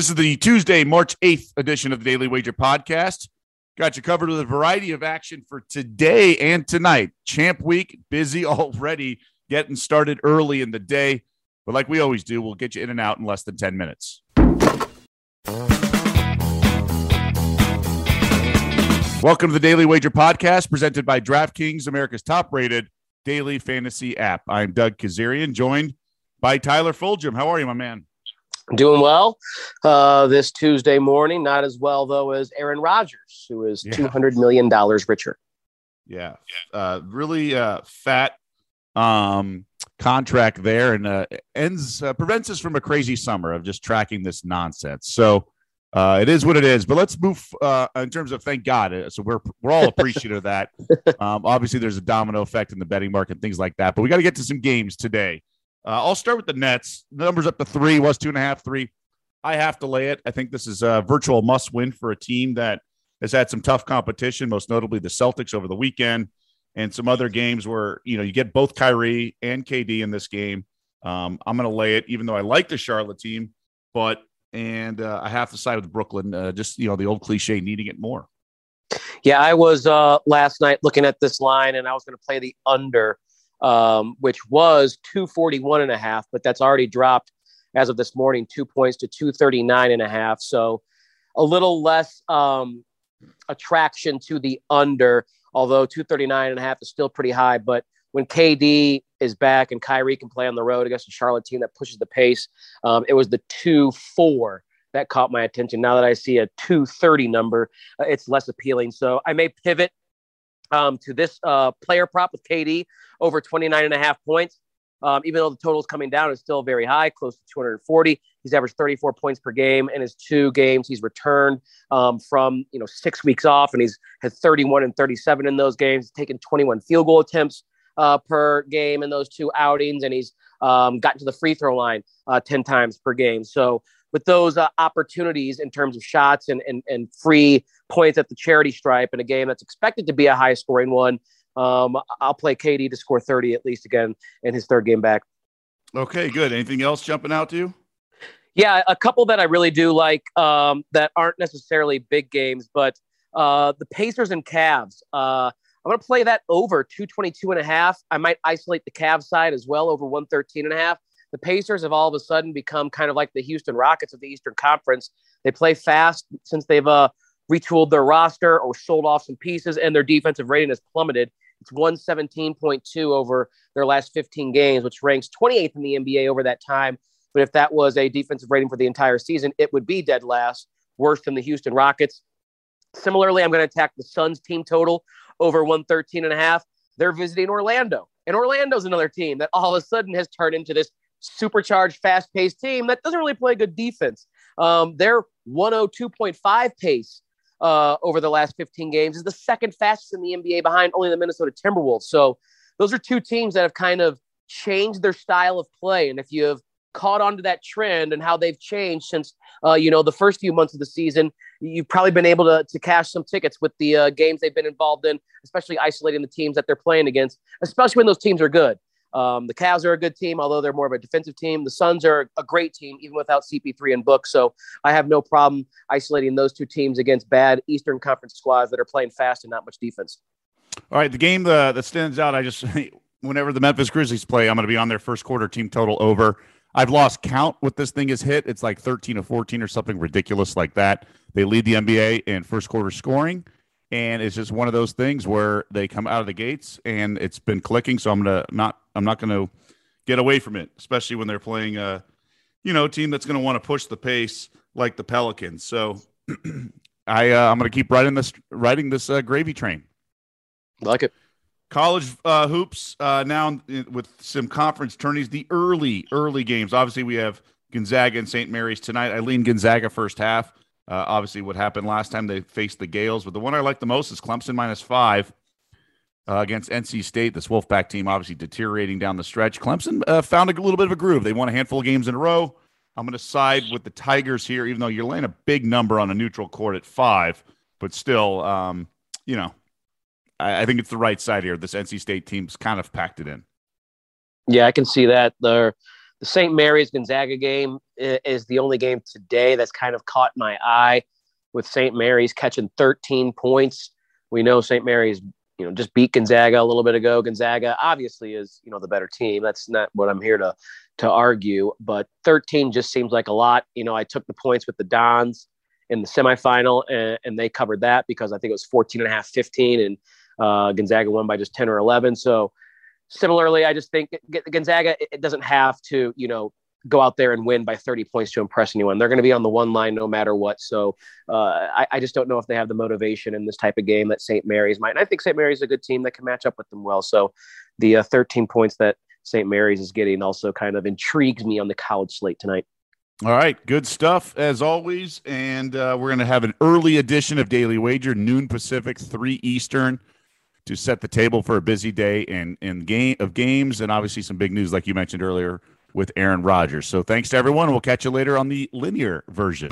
This is the Tuesday, March 8th edition of the Daily Wager podcast. Got you covered with a variety of action for today and tonight. Champ week, busy already, getting started early in the day. But like we always do, we'll get you in and out in less than 10 minutes. Welcome to the Daily Wager podcast presented by DraftKings, America's top rated daily fantasy app. I'm Doug Kezirian, joined by Tyler Fulghum. How are you, my man? Doing well uh, this Tuesday morning. Not as well though as Aaron Rodgers, who is yeah. two hundred million dollars richer. Yeah, uh, really uh, fat um, contract there, and uh, ends uh, prevents us from a crazy summer of just tracking this nonsense. So uh, it is what it is. But let's move uh, in terms of thank God. So we're we're all appreciative of that. Um, obviously, there's a domino effect in the betting market and things like that. But we got to get to some games today. Uh, I'll start with the Nets. The numbers up to three was two and a half, three. I have to lay it. I think this is a virtual must win for a team that has had some tough competition, most notably the Celtics over the weekend, and some other games where you know you get both Kyrie and KD in this game. Um, I'm going to lay it, even though I like the Charlotte team, but and uh, I have to side with Brooklyn. Uh, just you know the old cliche, needing it more. Yeah, I was uh, last night looking at this line, and I was going to play the under um, which was 241 and a half, but that's already dropped as of this morning, two points to 239 and a half. So a little less um, attraction to the under, although 239 and a half is still pretty high. But when KD is back and Kyrie can play on the road against a Charlotte team that pushes the pace, um, it was the 2 4 that caught my attention. Now that I see a 230 number, uh, it's less appealing. So I may pivot um, to this uh, player prop with KD over 29 and a half points. Um, even though the total is coming down, it's still very high, close to 240. He's averaged 34 points per game in his two games. He's returned um, from you know six weeks off, and he's had 31 and 37 in those games. He's taken 21 field goal attempts uh, per game in those two outings, and he's um, gotten to the free throw line uh, 10 times per game. So with those uh, opportunities in terms of shots and, and, and free points at the charity stripe in a game that's expected to be a high scoring one. Um, I'll play KD to score 30 at least again in his third game back. Okay, good. Anything else jumping out to you? Yeah, a couple that I really do like um, that aren't necessarily big games, but uh, the Pacers and Cavs. Uh, I'm going to play that over 222 and a half. I might isolate the Cavs side as well over 113 and a half the Pacers have all of a sudden become kind of like the Houston Rockets of the Eastern Conference. They play fast since they've uh, retooled their roster or sold off some pieces, and their defensive rating has plummeted. It's 117.2 over their last 15 games, which ranks 28th in the NBA over that time. But if that was a defensive rating for the entire season, it would be dead last, worse than the Houston Rockets. Similarly, I'm going to attack the Suns team total over 113 and a half. They're visiting Orlando. And Orlando's another team that all of a sudden has turned into this supercharged, fast paced team that doesn't really play good defense. Um, their 102.5 pace uh, over the last 15 games is the second fastest in the NBA behind only the Minnesota Timberwolves. So those are two teams that have kind of changed their style of play. And if you have caught on to that trend and how they've changed since uh, you know the first few months of the season you've probably been able to, to cash some tickets with the uh, games they've been involved in especially isolating the teams that they're playing against especially when those teams are good um, the Cavs are a good team, although they're more of a defensive team. The Suns are a great team, even without CP3 and Book. So I have no problem isolating those two teams against bad Eastern Conference squads that are playing fast and not much defense. All right, the game uh, that stands out, I just whenever the Memphis Grizzlies play, I'm going to be on their first quarter team total over. I've lost count what this thing has hit. It's like 13 or 14 or something ridiculous like that. They lead the NBA in first quarter scoring and it's just one of those things where they come out of the gates and it's been clicking. So I'm gonna not I'm not gonna get away from it, especially when they're playing a you know team that's gonna want to push the pace like the Pelicans. So I uh, I'm gonna keep riding this riding this uh, gravy train. Like it. College uh, hoops uh, now with some conference tourneys. The early early games. Obviously, we have Gonzaga and St. Mary's tonight. I lean Gonzaga first half. Uh, obviously, what happened last time they faced the Gaels, but the one I like the most is Clemson minus five uh, against NC State. This Wolfpack team obviously deteriorating down the stretch. Clemson uh, found a little bit of a groove. They won a handful of games in a row. I'm going to side with the Tigers here, even though you're laying a big number on a neutral court at five, but still, um, you know, I, I think it's the right side here. This NC State team's kind of packed it in. Yeah, I can see that. They're The St. Mary's Gonzaga game is the only game today that's kind of caught my eye with St. Mary's catching 13 points. We know St. Mary's, you know, just beat Gonzaga a little bit ago. Gonzaga obviously is, you know, the better team. That's not what I'm here to to argue, but 13 just seems like a lot. You know, I took the points with the Dons in the semifinal and, and they covered that because I think it was 14 and a half, 15 and uh, Gonzaga won by just 10 or 11. So similarly, I just think Gonzaga, it doesn't have to, you know, go out there and win by 30 points to impress anyone. They're going to be on the one line no matter what. So uh, I, I, just don't know if they have the motivation in this type of game that St. Mary's might. And I think St. Mary's is a good team that can match up with them well. So the uh, 13 points that St. Mary's is getting also kind of intrigues me on the college slate tonight. All right, good stuff as always. And uh, we're going to have an early edition of Daily Wager, noon Pacific, 3 Eastern to set the table for a busy day and in game of games and obviously some big news like you mentioned earlier with Aaron Rodgers. So thanks to everyone. We'll catch you later on the linear version.